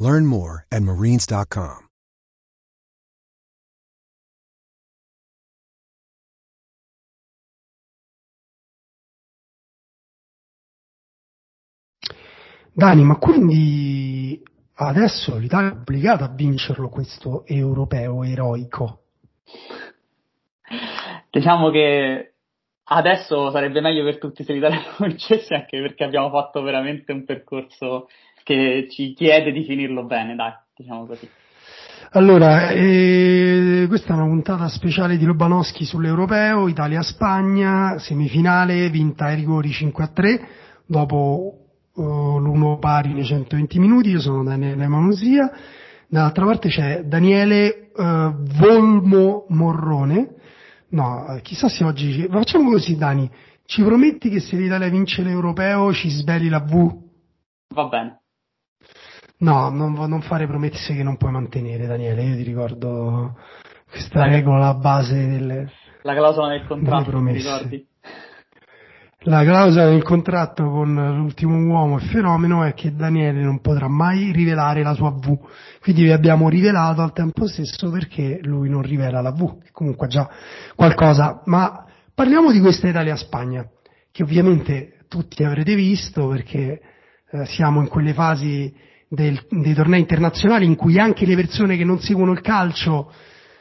Learn more at marines.com. Dani, ma quindi adesso l'Italia è obbligata a vincerlo questo europeo eroico? Diciamo che adesso sarebbe meglio per tutti se l'Italia lo vincesse anche perché abbiamo fatto veramente un percorso che ci chiede di finirlo bene, dai, diciamo così. Allora, eh, questa è una puntata speciale di Lobanowski sull'Europeo, Italia-Spagna, semifinale, vinta ai rigori 5-3, dopo uh, l'uno pari nei 120 minuti, io sono Daniele Manusia, dall'altra parte c'è Daniele uh, Volmo Morrone, no, chissà se oggi, facciamo così Dani, ci prometti che se l'Italia vince l'Europeo ci sveli la V? Va bene. No, non, non, fare promesse che non puoi mantenere, Daniele. Io ti ricordo questa regola base delle. La clausola del contratto, mi ricordi? La clausola del contratto con l'ultimo uomo e fenomeno è che Daniele non potrà mai rivelare la sua V. Quindi vi abbiamo rivelato al tempo stesso perché lui non rivela la V, che comunque già qualcosa. Ma parliamo di questa Italia-Spagna, che ovviamente tutti avrete visto perché eh, siamo in quelle fasi del, dei tornei internazionali in cui anche le persone che non seguono il calcio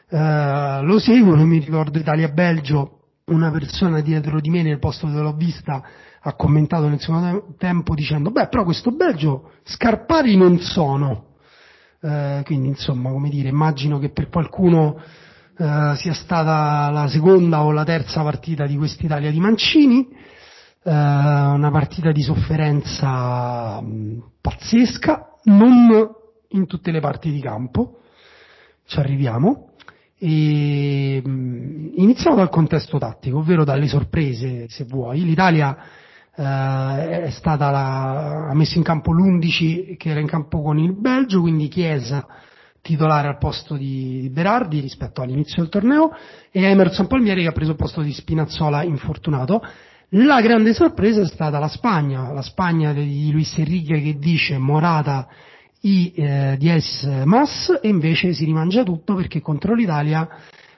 eh, lo seguono, mi ricordo Italia-Belgio, una persona dietro di me nel posto dove l'ho vista ha commentato nel secondo tempo dicendo beh però questo Belgio scarpari non sono, eh, quindi insomma come dire immagino che per qualcuno eh, sia stata la seconda o la terza partita di quest'Italia di Mancini, eh, una partita di sofferenza mh, pazzesca, non in tutte le parti di campo, ci arriviamo. E, iniziamo dal contesto tattico, ovvero dalle sorprese, se vuoi. L'Italia eh, è stata la, ha messo in campo l'11 che era in campo con il Belgio, quindi Chiesa titolare al posto di Berardi rispetto all'inizio del torneo e Emerson Palmieri che ha preso il posto di Spinazzola infortunato la grande sorpresa è stata la Spagna, la Spagna di Luis Enrique che dice Morata i eh, dies mas e invece si rimangia tutto perché contro l'Italia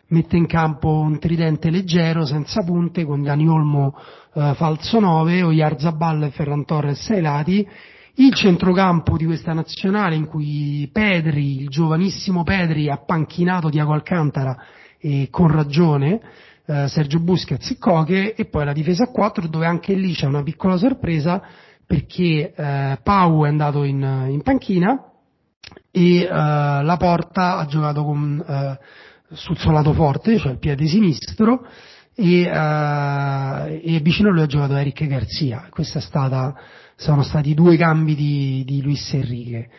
mette in campo un tridente leggero senza punte con Dani Olmo eh, falso 9, Oyarzabal e Ferran Torres ai lati. Il centrocampo di questa nazionale in cui Pedri, il giovanissimo Pedri ha panchinato Diago Alcantara e con ragione eh, Sergio Busquets e Coche e poi la difesa a 4 dove anche lì c'è una piccola sorpresa perché eh, Pau è andato in, in panchina e eh, la porta ha giocato con, eh, sul suo lato forte, cioè il piede sinistro e, eh, e vicino a lui ha giocato Eric Garzia. Questi sono stati due cambi di, di Luis Enrique.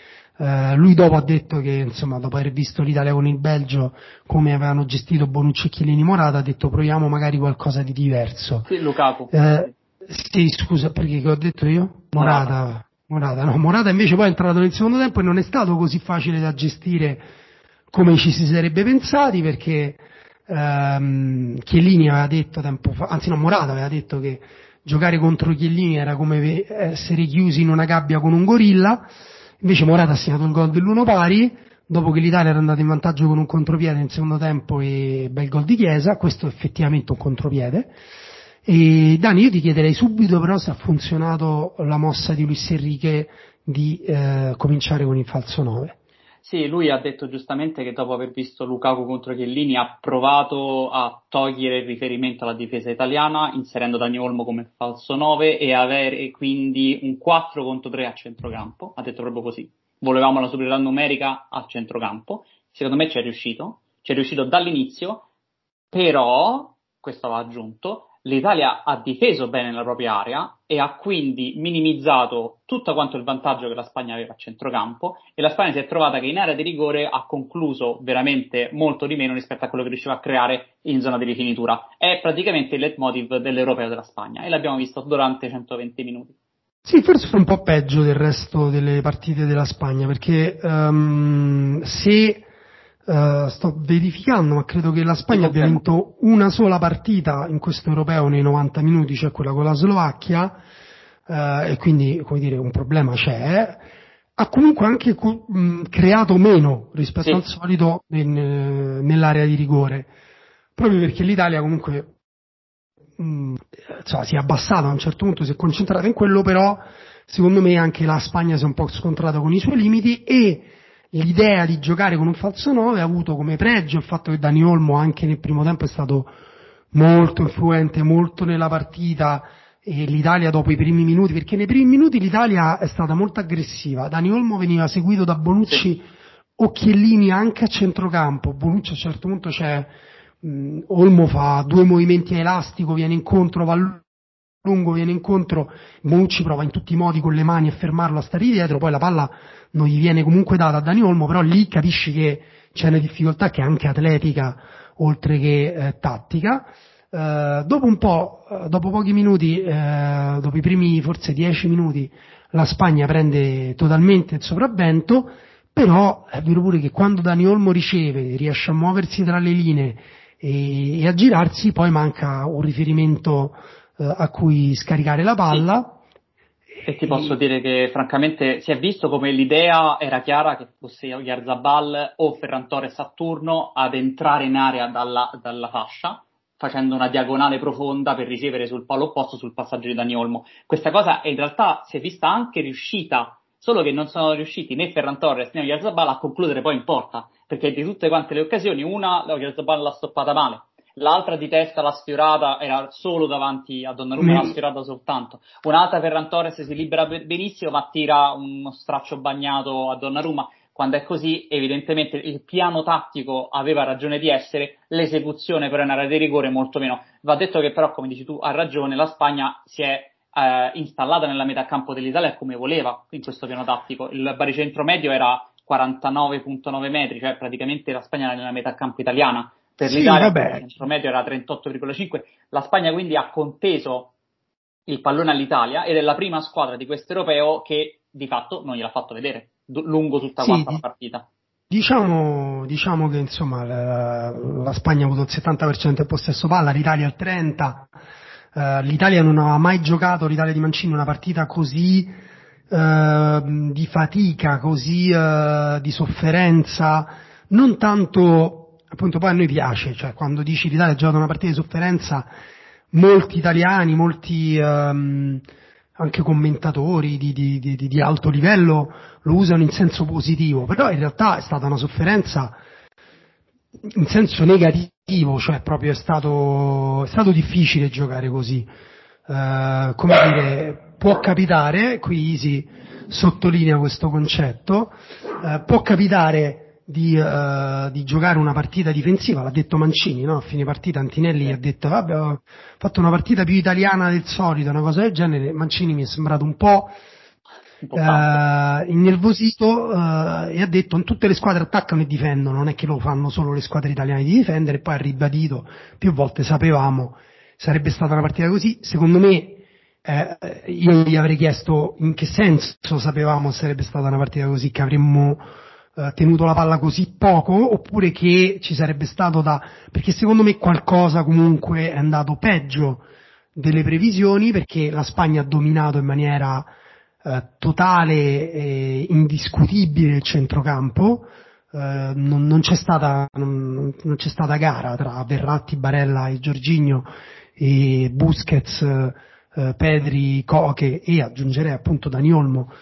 Uh, lui dopo ha detto che, insomma, dopo aver visto l'Italia con il Belgio, come avevano gestito Bonucci e Chiellini Morata, ha detto proviamo magari qualcosa di diverso. Sì, Lukaku. Uh, sì, scusa, perché che ho detto io? Morata. Morata, no, Morata invece poi è entrato nel secondo tempo e non è stato così facile da gestire come ci si sarebbe pensati perché um, Chiellini aveva detto tempo fa, anzi no, Morata aveva detto che giocare contro Chiellini era come essere chiusi in una gabbia con un gorilla Invece Morata ha segnato il gol dell'uno pari, dopo che l'Italia era andata in vantaggio con un contropiede nel secondo tempo e bel gol di Chiesa, questo è effettivamente un contropiede. E Dani, io ti chiederei subito però se ha funzionato la mossa di Luis Enrique di eh, cominciare con il falso 9. Sì, lui ha detto giustamente che dopo aver visto Lukaku contro Chiellini ha provato a togliere il riferimento alla difesa italiana inserendo Dani Olmo come falso 9 e avere quindi un 4 contro 3 a centrocampo. Ha detto proprio così. Volevamo la superiorità numerica a centrocampo. Secondo me ci è riuscito. Ci è riuscito dall'inizio, però, questo va aggiunto, l'Italia ha difeso bene la propria area e ha quindi minimizzato tutto quanto il vantaggio che la Spagna aveva a centrocampo e la Spagna si è trovata che in area di rigore ha concluso veramente molto di meno rispetto a quello che riusciva a creare in zona di rifinitura. È praticamente il leitmotiv dell'europeo della Spagna e l'abbiamo visto durante 120 minuti. Sì, forse è un po' peggio del resto delle partite della Spagna perché um, se Uh, sto verificando, ma credo che la Spagna abbia vinto una sola partita in questo europeo nei 90 minuti, cioè quella con la Slovacchia, uh, e quindi, come dire, un problema c'è. Ha comunque anche mh, creato meno rispetto sì. al solito in, nell'area di rigore, proprio perché l'Italia comunque mh, cioè, si è abbassata a un certo punto, si è concentrata in quello, però secondo me anche la Spagna si è un po' scontrata con i suoi limiti e l'idea di giocare con un falso 9 ha avuto come pregio il fatto che Dani Olmo anche nel primo tempo è stato molto influente, molto nella partita e l'Italia dopo i primi minuti, perché nei primi minuti l'Italia è stata molto aggressiva. Dani Olmo veniva seguito da Bonucci. Occhiellini anche a centrocampo. Bonucci a un certo punto c'è, Olmo fa due movimenti a elastico, viene incontro, va lungo, viene incontro, Bonucci prova in tutti i modi con le mani a fermarlo, a stare dietro, poi la palla non gli viene comunque data a Dani Olmo, però lì capisci che c'è una difficoltà che è anche atletica oltre che eh, tattica. Uh, dopo un po', uh, dopo pochi minuti, uh, dopo i primi forse dieci minuti, la Spagna prende totalmente il sopravvento, però è vero pure che quando Dani Olmo riceve, riesce a muoversi tra le linee e, e a girarsi, poi manca un riferimento a cui scaricare la palla. E ti posso dire che francamente si è visto come l'idea era chiara che fosse Yarzabal o Ferran Torres a turno ad entrare in area dalla, dalla, fascia facendo una diagonale profonda per ricevere sul palo opposto sul passaggio di Dani Olmo. Questa cosa in realtà si è vista anche riuscita, solo che non sono riusciti né Ferran Torres né Yarzabal a concludere poi in porta, perché di tutte quante le occasioni una Yarzabal l'ha stoppata male, l'altra di testa la sfiorata era solo davanti a Donnarumma, mm. l'ha sfiorata soltanto. Un'altra Ferran Torres si libera benissimo ma tira uno straccio bagnato a Donnarumma. Quando è così, evidentemente il piano tattico aveva ragione di essere, l'esecuzione però in area di rigore molto meno. Va detto che però, come dici tu, ha ragione, la Spagna si è eh, installata nella metà campo dell'Italia come voleva in questo piano tattico. Il baricentro medio era 49.9 metri, cioè praticamente la Spagna era nella metà campo italiana per sì, l'Italia vabbè. il centro medio era 38,5, la Spagna quindi ha conteso il pallone all'Italia ed è la prima squadra di questo europeo che di fatto non gliel'ha fatto vedere lungo tutta sì, la partita. Diciamo, diciamo, che insomma la, la, Spagna ha avuto il 70% del possesso palla, l'Italia il 30%, uh, l'Italia non aveva mai giocato, l'Italia di Mancini, una partita così uh, di fatica, così uh, di sofferenza, non tanto appunto poi a noi piace, cioè quando dici l'Italia ha giocato una partita di sofferenza, molti italiani, molti um, anche commentatori di, di, di, di, alto livello lo usano in senso positivo, però in realtà è stata una sofferenza in senso negativo, cioè proprio è stato, è stato difficile giocare così. Uh, come dire, può capitare, qui si sottolinea questo concetto, uh, può capitare di, uh, di, giocare una partita difensiva, l'ha detto Mancini, no? a fine partita Antinelli ha detto vabbè ho fatto una partita più italiana del solito, una cosa del genere, Mancini mi è sembrato un po' uh, innervosito uh, e ha detto in tutte le squadre attaccano e difendono, non è che lo fanno solo le squadre italiane di difendere, poi ha ribadito più volte sapevamo sarebbe stata una partita così, secondo me eh, io gli avrei chiesto in che senso sapevamo sarebbe stata una partita così, che avremmo eh, tenuto la palla così poco oppure che ci sarebbe stato da perché secondo me qualcosa comunque è andato peggio delle previsioni perché la Spagna ha dominato in maniera eh, totale e indiscutibile il centrocampo. Eh, non, non, c'è stata, non, non, c'è stata gara tra Verratti, Barella e Giorginio e Busquets, eh, Pedri, Coche e aggiungerei appunto Dani Olmo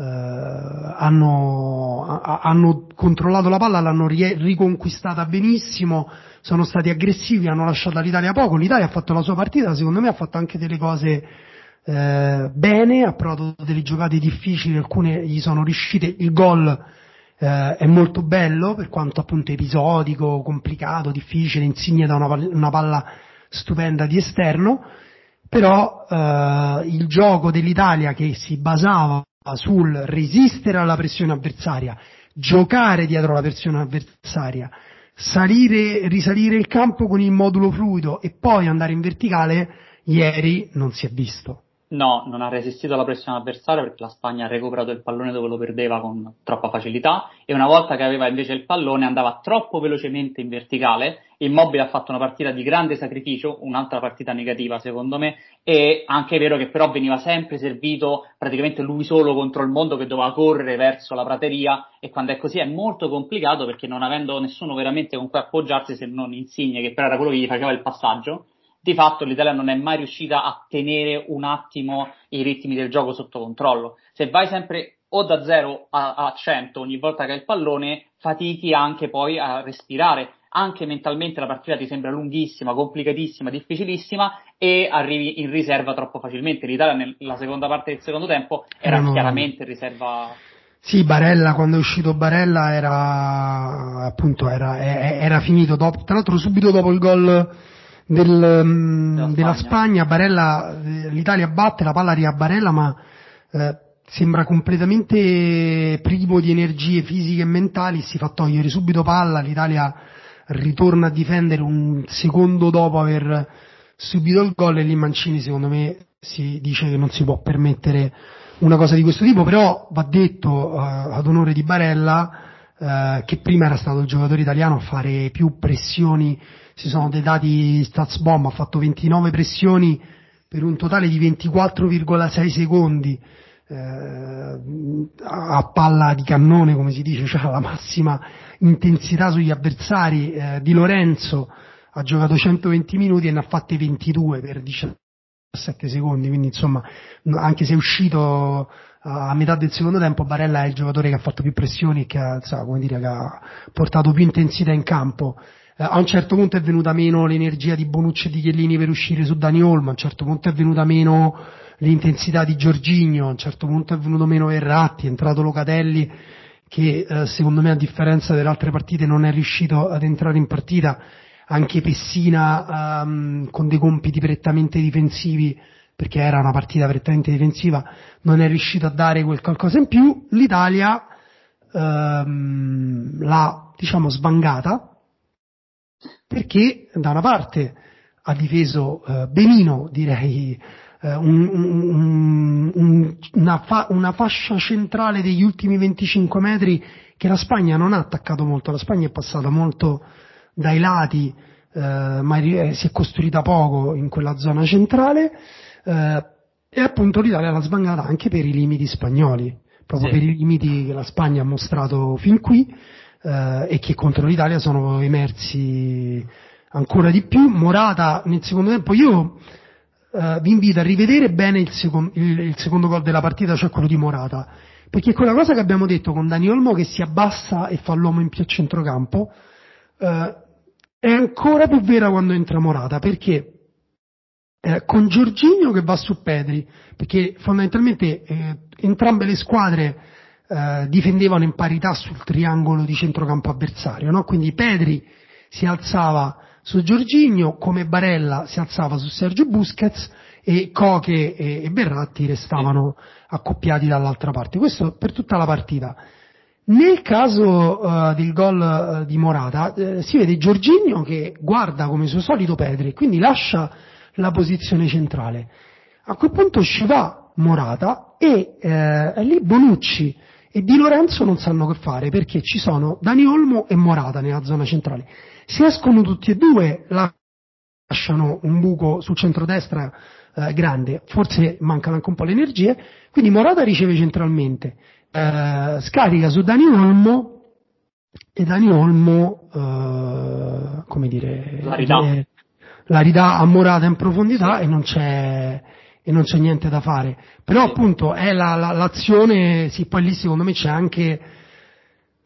eh, hanno, a, hanno, controllato la palla, l'hanno ri- riconquistata benissimo, sono stati aggressivi, hanno lasciato l'Italia poco, l'Italia ha fatto la sua partita, secondo me ha fatto anche delle cose eh, bene, ha provato delle giocate difficili, alcune gli sono riuscite, il gol eh, è molto bello per quanto appunto episodico, complicato, difficile, insigne da una, una palla stupenda di esterno, però eh, il gioco dell'Italia che si basava sul resistere alla pressione avversaria, giocare dietro la pressione avversaria, salire, risalire il campo con il modulo fluido e poi andare in verticale, ieri non si è visto. No, non ha resistito alla pressione avversaria perché la Spagna ha recuperato il pallone dove lo perdeva con troppa facilità e una volta che aveva invece il pallone andava troppo velocemente in verticale. Immobile ha fatto una partita di grande sacrificio, un'altra partita negativa secondo me, e anche è vero che però veniva sempre servito praticamente lui solo contro il mondo che doveva correre verso la prateria e quando è così è molto complicato perché non avendo nessuno veramente con cui appoggiarsi se non Insigne che però era quello che gli faceva il passaggio di fatto l'Italia non è mai riuscita a tenere un attimo i ritmi del gioco sotto controllo. Se vai sempre o da 0 a, a 100 ogni volta che hai il pallone, fatichi anche poi a respirare. Anche mentalmente la partita ti sembra lunghissima, complicatissima, difficilissima e arrivi in riserva troppo facilmente. L'Italia nella seconda parte del secondo tempo era no. chiaramente in riserva sì, Barella, quando è uscito Barella era appunto era, era finito dopo, tra l'altro subito dopo il gol del, mm, della, della Spagna. Spagna. Barella, eh, l'Italia batte, la palla arriva a Barella ma eh, sembra completamente privo di energie fisiche e mentali, si fa togliere subito palla, l'Italia ritorna a difendere un secondo dopo aver subito il gol e lì Mancini secondo me si dice che non si può permettere una cosa di questo tipo, però va detto uh, ad onore di Barella uh, che prima era stato il giocatore italiano a fare più pressioni. Ci sono dei dati StatsBomb, ha fatto 29 pressioni per un totale di 24,6 secondi. Eh, a palla di cannone, come si dice, cioè la massima intensità sugli avversari. Eh, di Lorenzo ha giocato 120 minuti e ne ha fatte 22 per 17 secondi, quindi insomma, anche se è uscito a metà del secondo tempo, Barella è il giocatore che ha fatto più pressioni che ha, sa, dire, che ha portato più intensità in campo. Eh, a un certo punto è venuta meno l'energia di Bonucci e di Chiellini per uscire su Dani Olmo, a un certo punto è venuta meno l'intensità di Giorginio, a un certo punto è venuto meno Verratti, è entrato Locatelli che eh, secondo me a differenza delle altre partite non è riuscito ad entrare in partita, anche Pessina ehm, con dei compiti prettamente difensivi perché era una partita prettamente difensiva, non è riuscito a dare quel qualcosa in più, l'Italia ehm, l'ha diciamo svangata perché da una parte ha difeso eh, benino, direi, eh, un, un, un, una, fa, una, fascia centrale degli ultimi 25 metri che la Spagna non ha attaccato molto, la Spagna è passata molto dai lati, eh, ma si è costruita poco in quella zona centrale eh, e appunto l'Italia l'ha svangata anche per i limiti spagnoli, proprio sì. per i limiti che la Spagna ha mostrato fin qui eh, e che contro l'Italia sono emersi ancora di più. Morata nel secondo tempo, io eh, vi invito a rivedere bene il, second, il, il secondo gol della partita, cioè quello di Morata, perché quella cosa che abbiamo detto con Dani Olmo che si abbassa e fa l'uomo in più a centrocampo, eh, è ancora più vera quando entra Morata, perché eh, con Giorginio che va su Pedri, perché fondamentalmente eh, entrambe le squadre eh, difendevano in parità sul triangolo di centrocampo avversario, no? quindi Pedri si alzava su Giorginio, come Barella si alzava su Sergio Busquets e Coche e, e Berratti restavano accoppiati dall'altra parte. Questo per tutta la partita. Nel caso uh, del gol uh, di Morata uh, si vede Giorginio che guarda come suo solito Pedri, quindi lascia la posizione centrale. A quel punto ci va Morata e lì Bonucci e Di Lorenzo non sanno che fare perché ci sono Dani Olmo e Morata nella zona centrale. Se escono tutti e due lasciano un buco sul centrodestra eh, grande, forse mancano anche un po' le energie, quindi Morata riceve centralmente, eh, scarica su Dani Olmo e Dani Olmo, eh, come dire, la ridà. La ridà a Morata in profondità e non c'è e non c'è niente da fare. Però appunto è la, la, l'azione, sì, poi lì secondo me c'è anche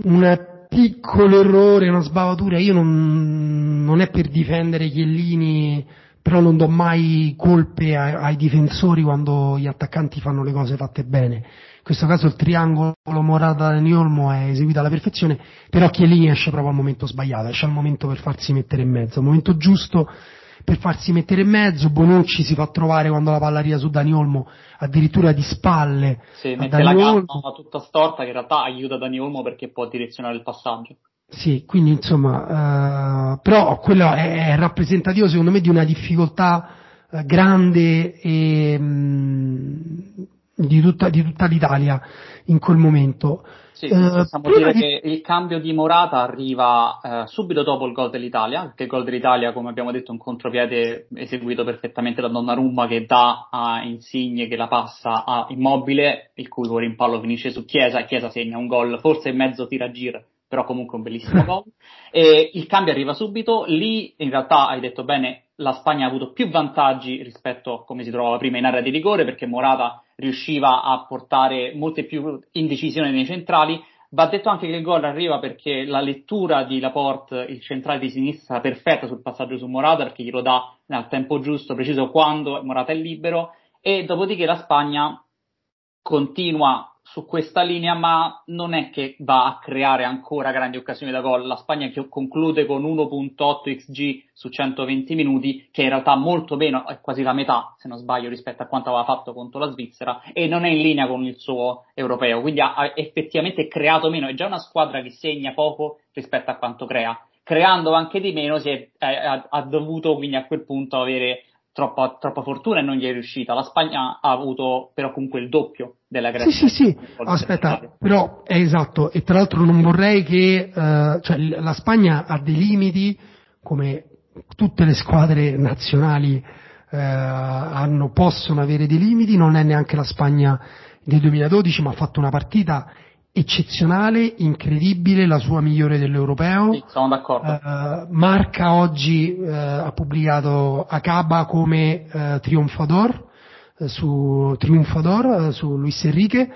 un piccolo errore, una sbavatura, io non, non è per difendere Chiellini, però non do mai colpe ai, ai, difensori quando gli attaccanti fanno le cose fatte bene. In questo caso il triangolo Morata da Olmo è eseguito alla perfezione, però Chiellini esce proprio al momento sbagliato, esce al momento per farsi mettere in mezzo, al momento giusto per farsi mettere in mezzo, Bonucci si fa trovare quando la palla arriva su Dani Olmo addirittura di spalle. Sì, mette Dani la Olmo. tutta storta che in realtà aiuta Dani Olmo perché può direzionare il passaggio. Sì, quindi insomma, uh, però quello è, è, rappresentativo secondo me di una difficoltà uh, grande e, um, di, tutta, di, tutta, l'Italia in quel momento. Sì, uh, possiamo dire di... che il cambio di Morata arriva subito dopo il gol dell'Italia, perché il gol dell'Italia, come abbiamo detto, è un contropiede eseguito perfettamente da Donnarumma che dà a Insigne che la passa a Immobile, il cui rimpallo finisce su Chiesa e Chiesa segna un gol, forse mezzo tiragira però comunque un bellissimo gol. E il cambio arriva subito, lì in realtà hai detto bene, la Spagna ha avuto più vantaggi rispetto a come si trovava prima in area di rigore perché Morata riusciva a portare molte più indecisioni nei centrali. Va detto anche che il gol arriva perché la lettura di Laporte, il centrale di sinistra, perfetta sul passaggio su Morata perché glielo dà al tempo giusto, preciso quando Morata è libero e dopodiché la Spagna continua su questa linea, ma non è che va a creare ancora grandi occasioni da gol. La Spagna conclude con 1.8 XG su 120 minuti, che in realtà molto meno, è quasi la metà, se non sbaglio, rispetto a quanto aveva fatto contro la Svizzera, e non è in linea con il suo europeo, quindi ha effettivamente creato meno. È già una squadra che segna poco rispetto a quanto crea. Creando anche di meno si è, ha, ha dovuto quindi a quel punto avere troppa, troppa, fortuna e non gli è riuscita. La Spagna ha avuto però comunque il doppio della Grecia. Sì, sì, sì, aspetta, però è esatto, e tra l'altro non vorrei che, eh, cioè la Spagna ha dei limiti, come tutte le squadre nazionali eh, hanno, possono avere dei limiti, non è neanche la Spagna del 2012, ma ha fatto una partita eccezionale, incredibile, la sua migliore dell'europeo. Sì, sono d'accordo. Uh, Marca oggi uh, ha pubblicato Acaba come uh, trionfador su Triunfador su Luis Enrique.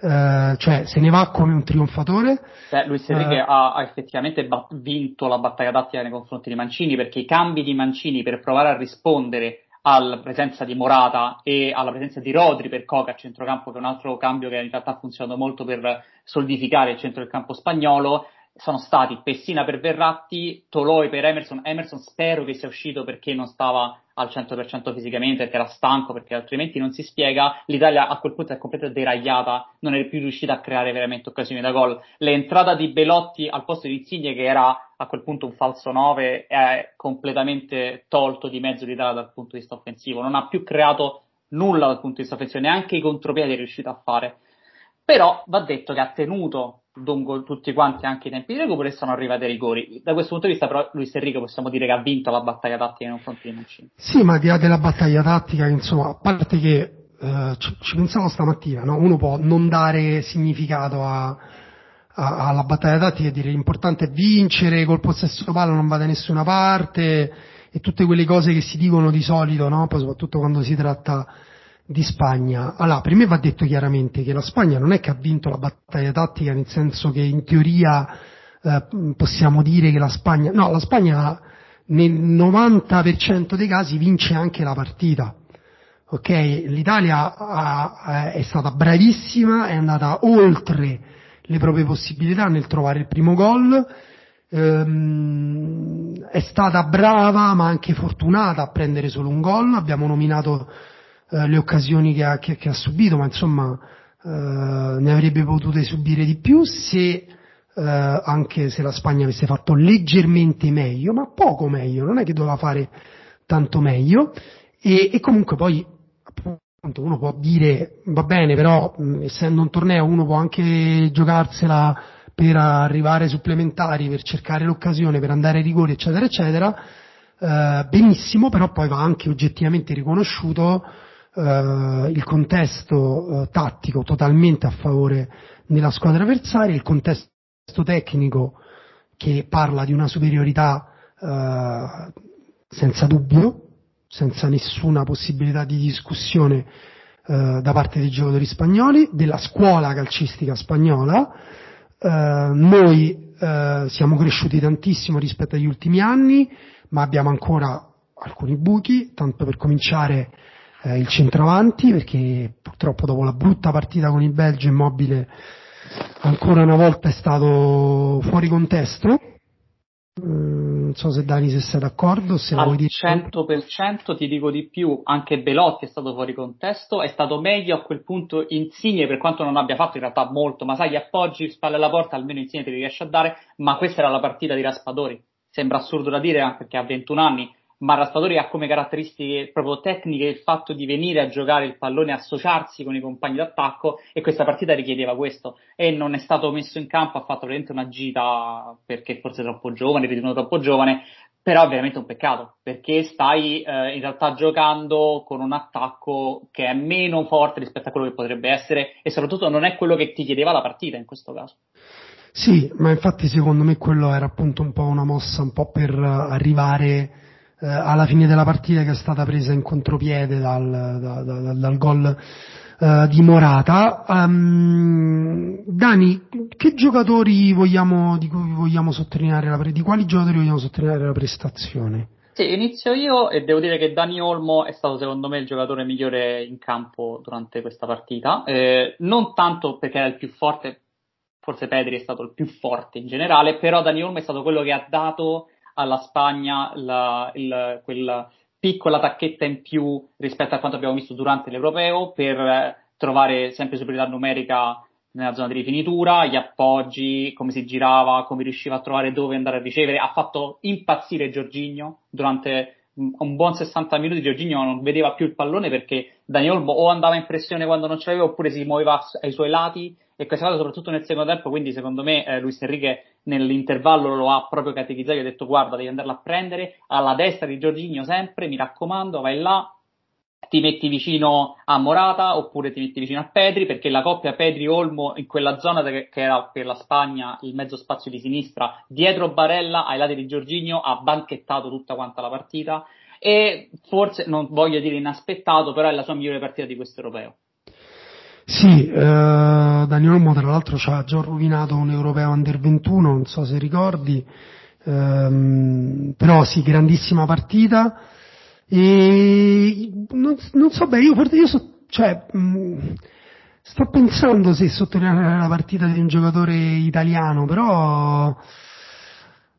cioè se ne va come un trionfatore. Beh, Luis Enrique ha, ha, effettivamente ba- vinto la battaglia tattica nei confronti di Mancini perché i cambi di Mancini per provare a rispondere alla presenza di Morata e alla presenza di Rodri per Coca a centrocampo, che è un altro cambio che in realtà ha funzionato molto per solidificare il centro del campo spagnolo, sono stati Pessina per Verratti, Toloi per Emerson. Emerson spero che sia uscito perché non stava al 100% fisicamente, perché era stanco, perché altrimenti non si spiega. L'Italia a quel punto è completamente deragliata, non è più riuscita a creare veramente occasioni da gol. L'entrata di Belotti al posto di Insigne, che era a quel punto un falso 9, è completamente tolto di mezzo l'Italia dal punto di vista offensivo. Non ha più creato nulla dal punto di vista offensivo, neanche i contropiedi è riuscito a fare. Però va detto che ha tenuto lungo tutti quanti anche i tempi di recupero e sono arrivati ai rigori. Da questo punto di vista, però, Luis Enrico possiamo dire che ha vinto la battaglia tattica nei confronti di Mancini. Sì, ma al di là della battaglia tattica, insomma, a parte che eh, ci, pensavo stamattina, no? uno può non dare significato a, a, alla battaglia tattica e dire l'importante è vincere, col possesso palla non va da nessuna parte e tutte quelle cose che si dicono di solito, no? poi soprattutto quando si tratta di Spagna. Allora, per me va detto chiaramente che la Spagna non è che ha vinto la battaglia tattica, nel senso che in teoria eh, possiamo dire che la Spagna, no, la Spagna nel 90% dei casi vince anche la partita. Ok? L'Italia ha, è stata bravissima, è andata oltre le proprie possibilità nel trovare il primo gol, ehm, è stata brava ma anche fortunata a prendere solo un gol, abbiamo nominato eh, le occasioni che ha, che, che ha, subito, ma insomma eh, ne avrebbe potute subire di più se eh, anche se la Spagna avesse fatto leggermente meglio, ma poco meglio, non è che doveva fare tanto meglio. E, e comunque poi appunto uno può dire va bene però mh, essendo un torneo uno può anche giocarsela per arrivare supplementari, per cercare l'occasione, per andare ai rigori eccetera eccetera. Eh, benissimo però poi va anche oggettivamente riconosciuto eh, il contesto eh, tattico totalmente a favore della squadra avversaria, il contesto tecnico che parla di una superiorità eh, senza dubbio, senza nessuna possibilità di discussione eh, da parte dei giocatori spagnoli, della scuola calcistica spagnola. Eh, noi eh, siamo cresciuti tantissimo rispetto agli ultimi anni, ma abbiamo ancora alcuni buchi, tanto per cominciare eh, il centravanti perché purtroppo dopo la brutta partita con il Belgio Immobile ancora una volta è stato fuori contesto. Mm, Non so se Dani se sei d'accordo, se Al vuoi dire. 100% ti dico di più, anche Belotti è stato fuori contesto, è stato meglio a quel punto Insigne per quanto non abbia fatto in realtà molto, ma sai gli appoggi, spalle alla porta, almeno Insigne te li riesce a dare, ma questa era la partita di Raspadori. Sembra assurdo da dire anche perché ha 21 anni, ma Raspadori ha come caratteristiche proprio tecniche il fatto di venire a giocare il pallone, associarsi con i compagni d'attacco e questa partita richiedeva questo e non è stato messo in campo, ha fatto veramente una gita perché forse troppo giovane, ritenuto troppo giovane, però è veramente un peccato perché stai eh, in realtà giocando con un attacco che è meno forte rispetto a quello che potrebbe essere e soprattutto non è quello che ti chiedeva la partita in questo caso. Sì, ma infatti secondo me quello era appunto un po' una mossa un po' per arrivare eh, alla fine della partita che è stata presa in contropiede dal, da, da, dal gol eh, di Morata. Um, Dani, che giocatori vogliamo, di cui vogliamo sottolineare la, di quali giocatori vogliamo sottolineare la prestazione? Sì, inizio io e devo dire che Dani Olmo è stato secondo me il giocatore migliore in campo durante questa partita, eh, non tanto perché era il più forte, forse Pedri è stato il più forte in generale, però Dani Olmo è stato quello che ha dato alla Spagna la, il, quella piccola tacchetta in più rispetto a quanto abbiamo visto durante l'Europeo per eh, trovare sempre superiorità numerica nella zona di rifinitura, gli appoggi, come si girava, come riusciva a trovare dove andare a ricevere. Ha fatto impazzire Giorginio durante un buon 60 minuti. Giorginio non vedeva più il pallone perché Daniel o andava in pressione quando non ce l'aveva oppure si muoveva ai suoi lati e questa cosa soprattutto nel secondo tempo, quindi secondo me eh, Luis Enrique nell'intervallo lo ha proprio catechizzato e ha detto guarda devi andarla a prendere alla destra di Giorginio sempre, mi raccomando, vai là, ti metti vicino a Morata oppure ti metti vicino a Pedri perché la coppia Pedri-Olmo in quella zona che, che era per la Spagna il mezzo spazio di sinistra dietro Barella ai lati di Giorginio ha banchettato tutta quanta la partita e forse non voglio dire inaspettato però è la sua migliore partita di questo europeo sì, eh, Daniel Olmo tra l'altro ci ha già rovinato un europeo under 21, non so se ricordi, ehm, però sì, grandissima partita. E non, non so beh, io, io so, cioè, mh, sto pensando se sottolineare la partita di un giocatore italiano, però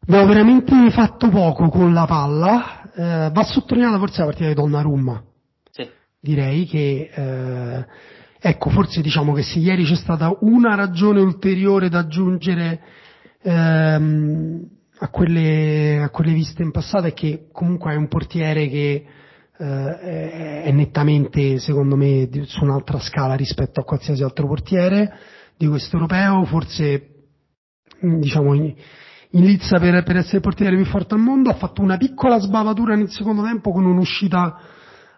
abbiamo veramente fatto poco con la palla. Eh, va sottolineata forse la partita di Donnarumma. Sì. Direi che eh, Ecco, forse diciamo che se ieri c'è stata una ragione ulteriore da aggiungere ehm, a, quelle, a, quelle, viste in passato è che comunque è un portiere che eh, è nettamente, secondo me, su un'altra scala rispetto a qualsiasi altro portiere di questo europeo, forse diciamo in, in lizza per, per essere il portiere più forte al mondo, ha fatto una piccola sbavatura nel secondo tempo con un'uscita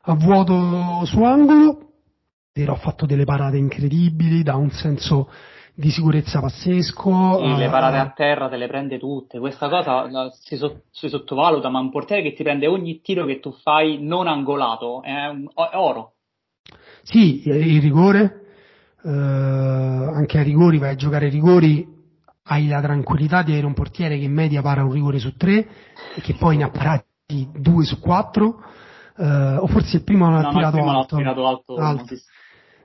a vuoto su angolo, ha fatto delle parate incredibili, da un senso di sicurezza pazzesco. Sì, le parate a terra te le prende tutte, questa cosa si, so, si, sottovaluta, ma un portiere che ti prende ogni tiro che tu fai non angolato è, un, è oro. Sì, il rigore, eh, anche ai rigori, vai a giocare ai rigori, hai la tranquillità di avere un portiere che in media para un rigore su tre e che poi ne ha parati due su quattro. Eh, o forse il primo l'ha no, tirato no, alto. tirato alto, alto.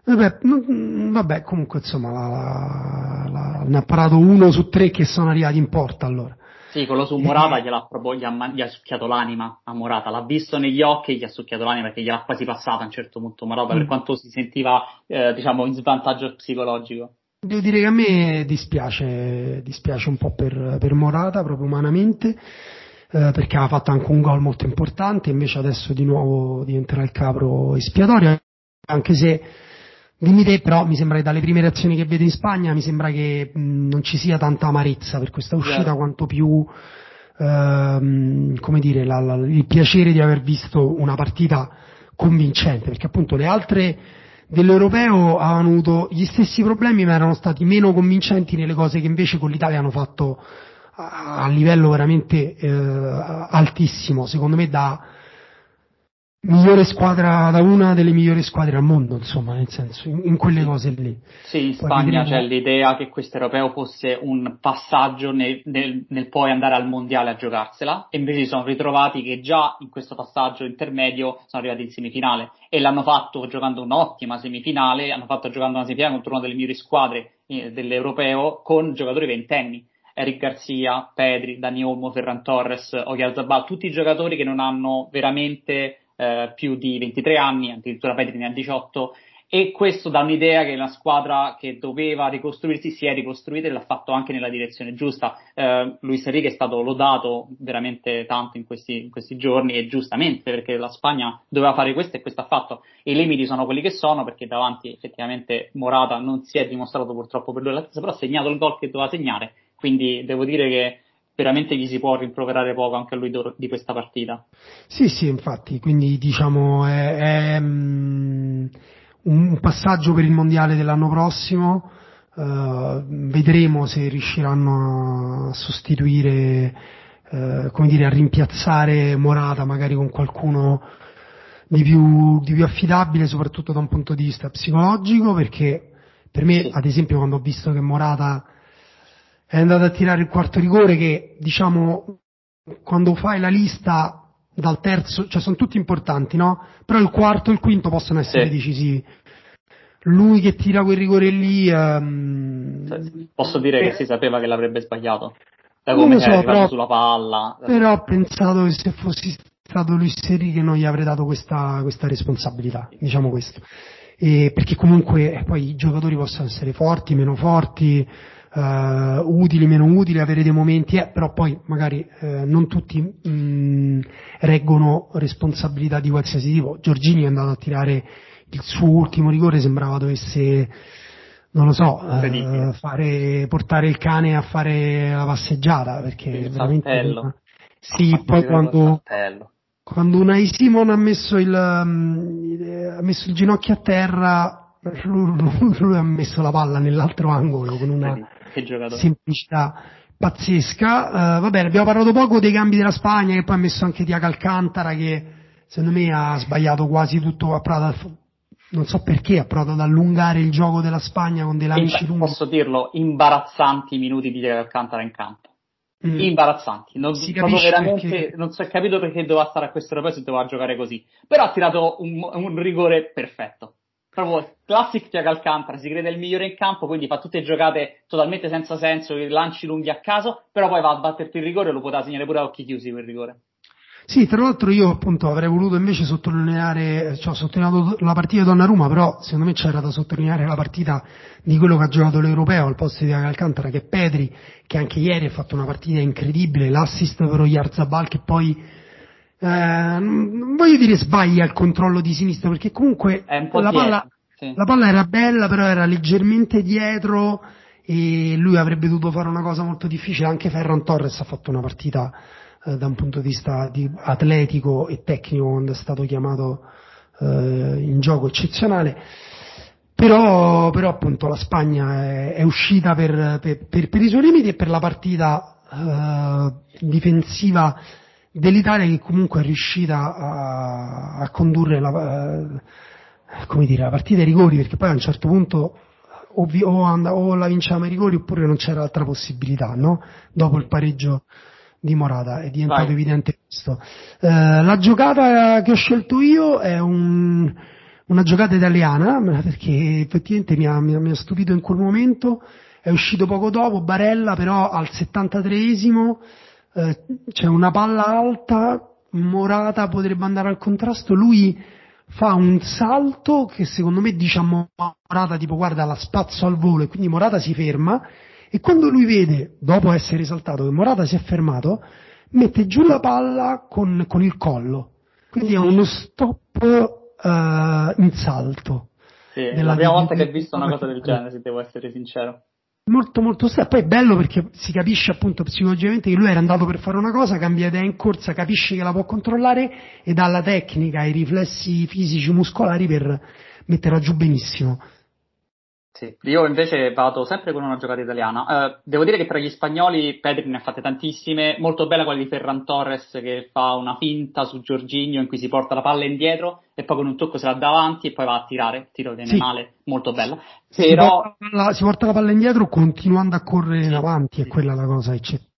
Vabbè, non, vabbè, comunque insomma la, la, ne ha parato uno su tre che sono arrivati in porta allora. Sì, quello su Morata gliel'ha proprio, gli, ha, gli ha succhiato l'anima a Morata, l'ha visto negli occhi e gli ha succhiato l'anima perché gliel'ha quasi passata a un certo punto Morata mm. per quanto si sentiva eh, diciamo in svantaggio psicologico. Devo dire che a me dispiace, dispiace un po' per, per Morata, proprio umanamente, eh, perché ha fatto anche un gol molto importante, invece adesso di nuovo diventerà il capro espiatorio, anche se Dimmi te, però mi sembra che dalle prime reazioni che vedo in Spagna mi sembra che mh, non ci sia tanta amarezza per questa uscita yeah. quanto più ehm, come dire, la, la, il piacere di aver visto una partita convincente, perché appunto le altre dell'europeo avevano avuto gli stessi problemi ma erano stati meno convincenti nelle cose che invece con l'Italia hanno fatto a, a livello veramente eh, altissimo, secondo me da migliore squadra da una delle migliori squadre al mondo, insomma, nel senso, in, in quelle cose lì. Sì, in Spagna c'è l'idea che questo europeo fosse un passaggio nel, nel, nel, poi andare al mondiale a giocarsela, e invece si sono ritrovati che già in questo passaggio intermedio sono arrivati in semifinale e l'hanno fatto giocando un'ottima semifinale, hanno fatto giocando una semifinale contro una delle migliori squadre eh, dell'europeo con giocatori ventenni. Eric Garcia, Pedri, Dani Olmo, Ferran Torres, Oyarzabal, tutti giocatori che non hanno veramente eh, più di 23 anni, addirittura Pedri ne ha 18 e questo dà un'idea che la squadra che doveva ricostruirsi si è ricostruita e l'ha fatto anche nella direzione giusta. Eh, Luis Enrique è stato lodato veramente tanto in questi, in questi, giorni e giustamente perché la Spagna doveva fare questo e questo ha fatto. I limiti sono quelli che sono perché davanti effettivamente Morata non si è dimostrato purtroppo per lui l'attesa, però ha segnato il gol che doveva segnare, quindi devo dire che veramente gli si può rimproverare poco anche a lui di questa partita. Sì, sì, infatti, quindi diciamo è, è mm, un passaggio per il mondiale dell'anno prossimo, uh, vedremo se riusciranno a sostituire, uh, come dire, a rimpiazzare Morata magari con qualcuno di più, di più affidabile, soprattutto da un punto di vista psicologico, perché per me, ad esempio, quando ho visto che Morata è andato a tirare il quarto rigore, che diciamo, quando fai la lista dal terzo, cioè sono tutti importanti, no? Però il quarto e il quinto possono essere sì. decisivi. Lui che tira quel rigore lì. Um, Posso dire eh, che si sapeva che l'avrebbe sbagliato. Da come so, però, sulla palla. Però ho pensato che se fossi stato lui Seri che non gli avrei dato questa, questa responsabilità, diciamo questo. E perché comunque eh, poi i giocatori possono essere forti, meno forti, uh, utili, meno utili, avere dei momenti, eh, però poi magari uh, non tutti mh, mm, reggono responsabilità di qualsiasi tipo. Giorgini è andato a tirare il suo ultimo rigore, sembrava dovesse non lo so, uh, fare, portare il cane a fare la passeggiata perché il veramente saltello. sì, poi quando, quando Unai Simon ha messo il, um, ha messo il ginocchio a terra lui, lui, ha messo la palla nell'altro angolo con una semplicità pazzesca. Uh, va bene, abbiamo parlato poco dei cambi della Spagna, che poi ha messo anche Diago Alcantara, che secondo me ha sbagliato quasi tutto, ha provato, non so perché, ha provato ad allungare il gioco della Spagna con dei lanci lunghi. Posso dirlo, imbarazzanti minuti di Diago Alcantara in campo. Mm. Imbarazzanti, non, si veramente, perché... non è capito perché doveva stare a questo europeo se doveva giocare così. Però ha tirato un, un rigore perfetto proprio classic Thiago Alcantara, si crede il migliore in campo, quindi fa tutte giocate totalmente senza senso, lanci lunghi a caso, però poi va a batterti il rigore e lo poteva segnare pure a occhi chiusi quel rigore. Sì, tra l'altro io appunto avrei voluto invece sottolineare, cioè ho sottolineato la partita di Donnarumma, però secondo me c'era da sottolineare la partita di quello che ha giocato l'Europeo al posto di Alcantara, che è Pedri, che anche ieri ha fatto una partita incredibile, l'assist per Oyarzabal che poi eh, non voglio dire sbaglia il controllo di sinistra perché comunque la palla, sì. la palla, era bella però era leggermente dietro e lui avrebbe dovuto fare una cosa molto difficile anche Ferran Torres ha fatto una partita eh, da un punto di vista di atletico e tecnico quando è stato chiamato eh, in gioco eccezionale però, però, appunto la Spagna è, è uscita per, per, per, per, i suoi limiti e per la partita eh, difensiva dell'Italia che comunque è riuscita a, a condurre la, eh, come dire, la partita ai rigori perché poi a un certo punto o, o, and- o la vinciamo ai rigori oppure non c'era altra possibilità no? dopo il pareggio di Morata è diventato Vai. evidente questo eh, la giocata che ho scelto io è un, una giocata italiana perché effettivamente mi ha, mi, ha, mi ha stupito in quel momento è uscito poco dopo Barella però al 73esimo eh, c'è una palla alta, Morata potrebbe andare al contrasto, lui fa un salto che secondo me dice a Morata tipo guarda la spazzo al volo e quindi Morata si ferma e quando lui vede, dopo essere saltato, che Morata si è fermato, mette giù la palla con, con il collo. Quindi è uno stop uh, in salto. Sì, è la prima volta che ho visto una cosa del genere, se devo essere sincero molto molto strano. Poi è bello perché si capisce appunto psicologicamente che lui era andato per fare una cosa, cambia idea in corsa, capisce che la può controllare e dà la tecnica, i riflessi fisici, muscolari per metterla giù benissimo. Sì, io invece vado sempre con una giocata italiana. Uh, devo dire che tra gli spagnoli Pedri ne ha fatte tantissime, molto bella quella di Ferran Torres che fa una finta su Giorginio in cui si porta la palla indietro e poi con un tocco se la davanti e poi va a tirare, tiro viene sì. male, molto bella. Però... Si porta, la, si, porta la, palla indietro continuando a correre sì, in avanti, è quella la cosa eccezionale.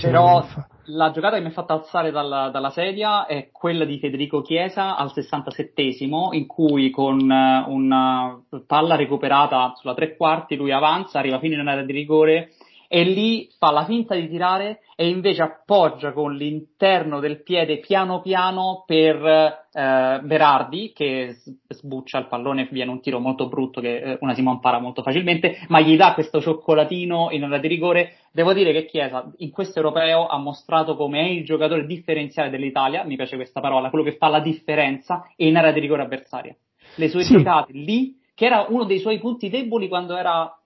Però la giocata che mi ha fatto alzare dalla, dalla, sedia è quella di Federico Chiesa al 67esimo, in cui con una palla recuperata sulla tre quarti lui avanza, arriva fino in area di rigore e lì fa la finta di tirare e invece appoggia con l'interno del piede piano piano per eh, Berardi che sbuccia il pallone viene un tiro molto brutto che eh, una Simon para molto facilmente, ma gli dà questo cioccolatino in ora di rigore. Devo dire che Chiesa in questo europeo ha mostrato come è il giocatore differenziale dell'Italia, mi piace questa parola, quello che fa la differenza in area di rigore avversaria. Le sue sì. giocate lì, che era uno dei suoi punti deboli quando era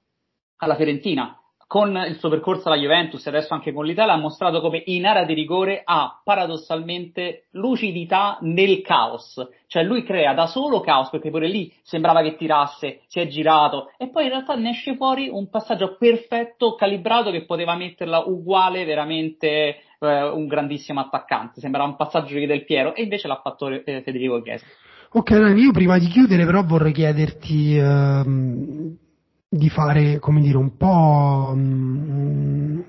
alla Fiorentina, con il suo percorso alla Juventus e adesso anche con l'Italia ha mostrato come in area di rigore ha paradossalmente lucidità nel caos, cioè lui crea da solo caos perché pure lì sembrava che tirasse, si è girato e poi in realtà ne esce fuori un passaggio perfetto, calibrato che poteva metterla uguale veramente eh, un grandissimo attaccante, sembrava un passaggio di Del Piero e invece l'ha fatto eh, Federico Chiesa. Ok, io prima di chiudere però vorrei chiederti ehm, di fare, come dire, un po' um,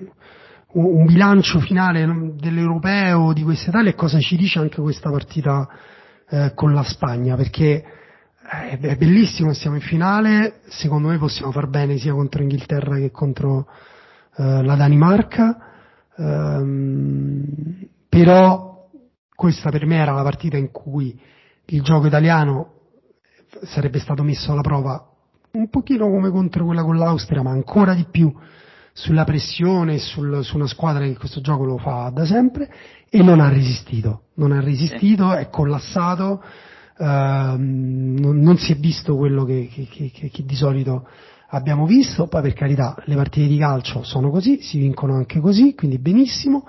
un bilancio finale dell'europeo di quest'Italia e cosa ci dice anche questa partita eh, con la Spagna, perché eh, è bellissimo, siamo in finale, secondo me possiamo far bene sia contro Inghilterra che contro eh, la Danimarca, ehm, però questa per me era la partita in cui il gioco italiano sarebbe stato messo alla prova un pochino come contro quella con l'Austria, ma ancora di più sulla pressione sul, su una squadra che questo gioco lo fa da sempre e non ha resistito, non ha resistito, è collassato, uh, non, non, si è visto quello che, che, che, che, di solito abbiamo visto, poi per carità le partite di calcio sono così, si vincono anche così, quindi benissimo,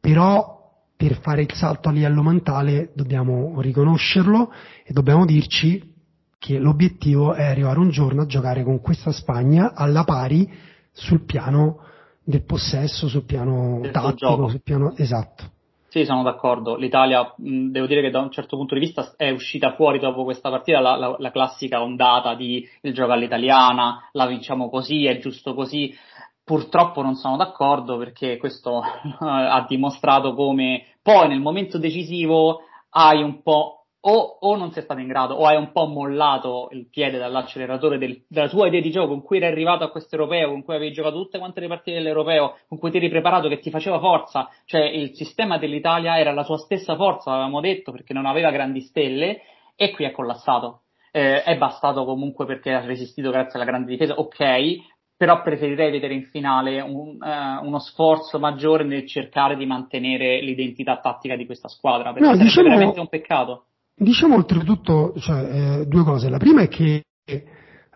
però per fare il salto a livello mentale dobbiamo riconoscerlo e dobbiamo dirci che l'obiettivo è arrivare un giorno a giocare con questa Spagna alla pari sul piano del possesso, sul piano del tattico, sul piano esatto. Sì, sono d'accordo. L'Italia, devo dire che da un certo punto di vista è uscita fuori dopo questa partita la, la, la classica ondata di il gioco all'italiana, la vinciamo così, è giusto così. Purtroppo non sono d'accordo perché questo ha dimostrato come poi nel momento decisivo hai un po' o, o, non sei stato in grado, o hai un po' mollato il piede dall'acceleratore del, della tua idea di gioco con cui eri arrivato a questo europeo, con cui avevi giocato tutte quante le partite dell'europeo, con cui ti eri preparato, che ti faceva forza, cioè il sistema dell'Italia era la sua stessa forza, l'avevamo detto, perché non aveva grandi stelle, e qui è collassato. Eh, è bastato comunque perché ha resistito grazie alla grande difesa, ok, però preferirei vedere in finale un, uh, uno sforzo maggiore nel cercare di mantenere l'identità tattica di questa squadra, perché no, diciamo, veramente un peccato. Diciamo oltretutto cioè, eh, due cose. La prima è che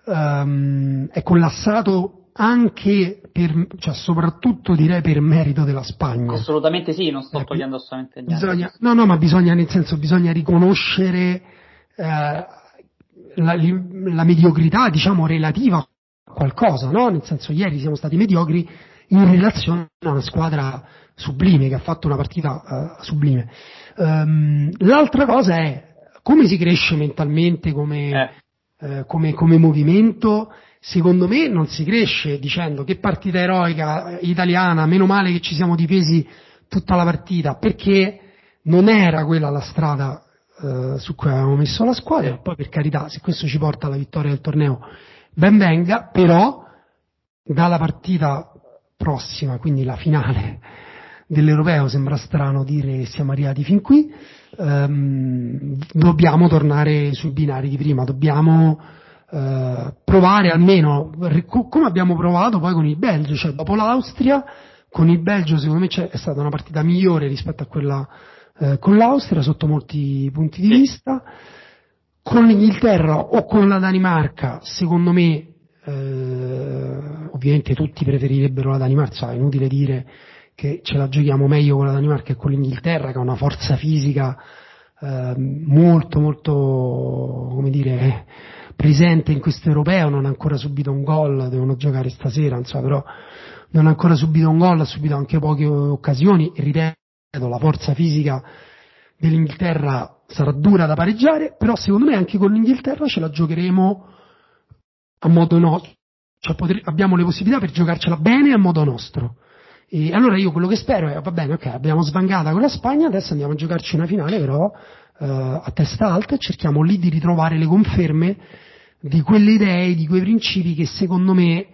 um, è collassato anche per, cioè soprattutto direi per merito della Spagna. Assolutamente sì, non sto eh, togliendo assolutamente niente. Bisogna, no, no, ma bisogna, nel senso, bisogna riconoscere eh, la, la, mediocrità, diciamo, relativa a qualcosa, no? Nel senso, ieri siamo stati mediocri in relazione a una squadra sublime che ha fatto una partita uh, sublime. Um, l'altra cosa è come si cresce mentalmente come, eh. Eh, come, come movimento? Secondo me non si cresce dicendo che partita eroica italiana, meno male che ci siamo difesi tutta la partita, perché non era quella la strada eh, su cui avevamo messo la squadra, poi per carità, se questo ci porta alla vittoria del torneo, ben venga, però dalla partita prossima, quindi la finale dell'europeo, sembra strano dire che siamo arrivati fin qui, ehm, dobbiamo tornare sui binari di prima, dobbiamo eh, provare almeno, come abbiamo provato poi con il Belgio, cioè dopo l'Austria, con il Belgio secondo me è stata una partita migliore rispetto a quella eh, con l'Austria sotto molti punti di vista, con l'Inghilterra o con la Danimarca secondo me eh, ovviamente tutti preferirebbero la Danimarca, è inutile dire che ce la giochiamo meglio con la Danimarca e con l'Inghilterra che ha una forza fisica eh, molto molto come dire presente in questo europeo. Non ha ancora subito un gol devono giocare stasera insomma però non ha ancora subito un gol ha subito anche poche occasioni. Ripeto la forza fisica dell'Inghilterra sarà dura da pareggiare però secondo me anche con l'Inghilterra ce la giocheremo a modo nostro. Cioè poter, abbiamo le possibilità per giocarcela bene a modo nostro e allora io quello che spero è, va bene, ok, abbiamo svangata con la Spagna, adesso andiamo a giocarci una finale però eh, a testa alta e cerchiamo lì di ritrovare le conferme di quelle idee, di quei principi che secondo me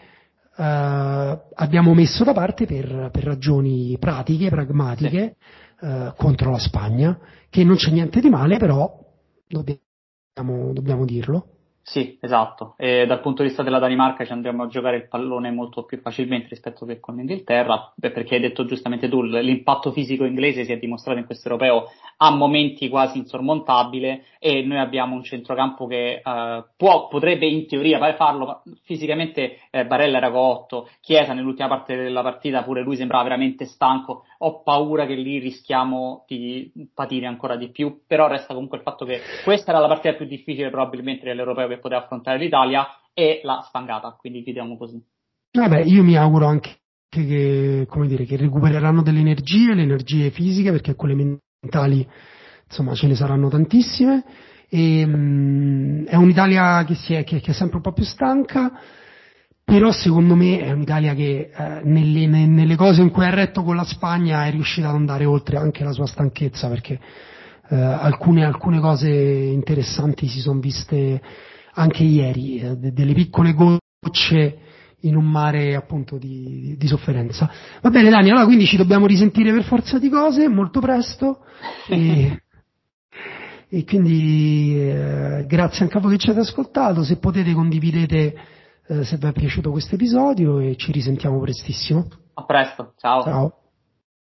eh, abbiamo messo da parte per, per ragioni pratiche, pragmatiche, sì. eh, contro la Spagna, che non c'è niente di male, però dobbiamo, dobbiamo dirlo. Sì, esatto. E dal punto di vista della Danimarca ci andremo a giocare il pallone molto più facilmente rispetto che con l'Inghilterra, perché hai detto giustamente tu, l'impatto fisico inglese si è dimostrato in questo europeo a momenti quasi insormontabile e noi abbiamo un centrocampo che uh, può, potrebbe in teoria farlo, ma fisicamente eh, Barella era cotto, Chiesa nell'ultima parte della partita pure lui sembrava veramente stanco, ho paura che lì rischiamo di patire ancora di più, però resta comunque il fatto che questa era la partita più difficile probabilmente dell'europeo che poteva affrontare l'Italia e l'ha sfangata, quindi chiudiamo così. Vabbè, io mi auguro anche che, dire, che recupereranno delle energie, le energie fisiche, perché quelle mentali, insomma, ce ne saranno tantissime. E, mh, è un'Italia che, è, che, che, è sempre un po' più stanca, però secondo me è un'Italia che eh, nelle, nelle, cose in cui ha retto con la Spagna è riuscita ad andare oltre anche la sua stanchezza, perché eh, alcune, alcune cose interessanti si sono viste anche ieri, eh, delle piccole gocce in un mare appunto di, di, sofferenza. Va bene Dani, allora quindi ci dobbiamo risentire per forza di cose molto presto e, e quindi eh, grazie anche a voi che ci avete ascoltato, se potete condividete eh, se vi è piaciuto questo episodio e ci risentiamo prestissimo. A presto, ciao. Ciao.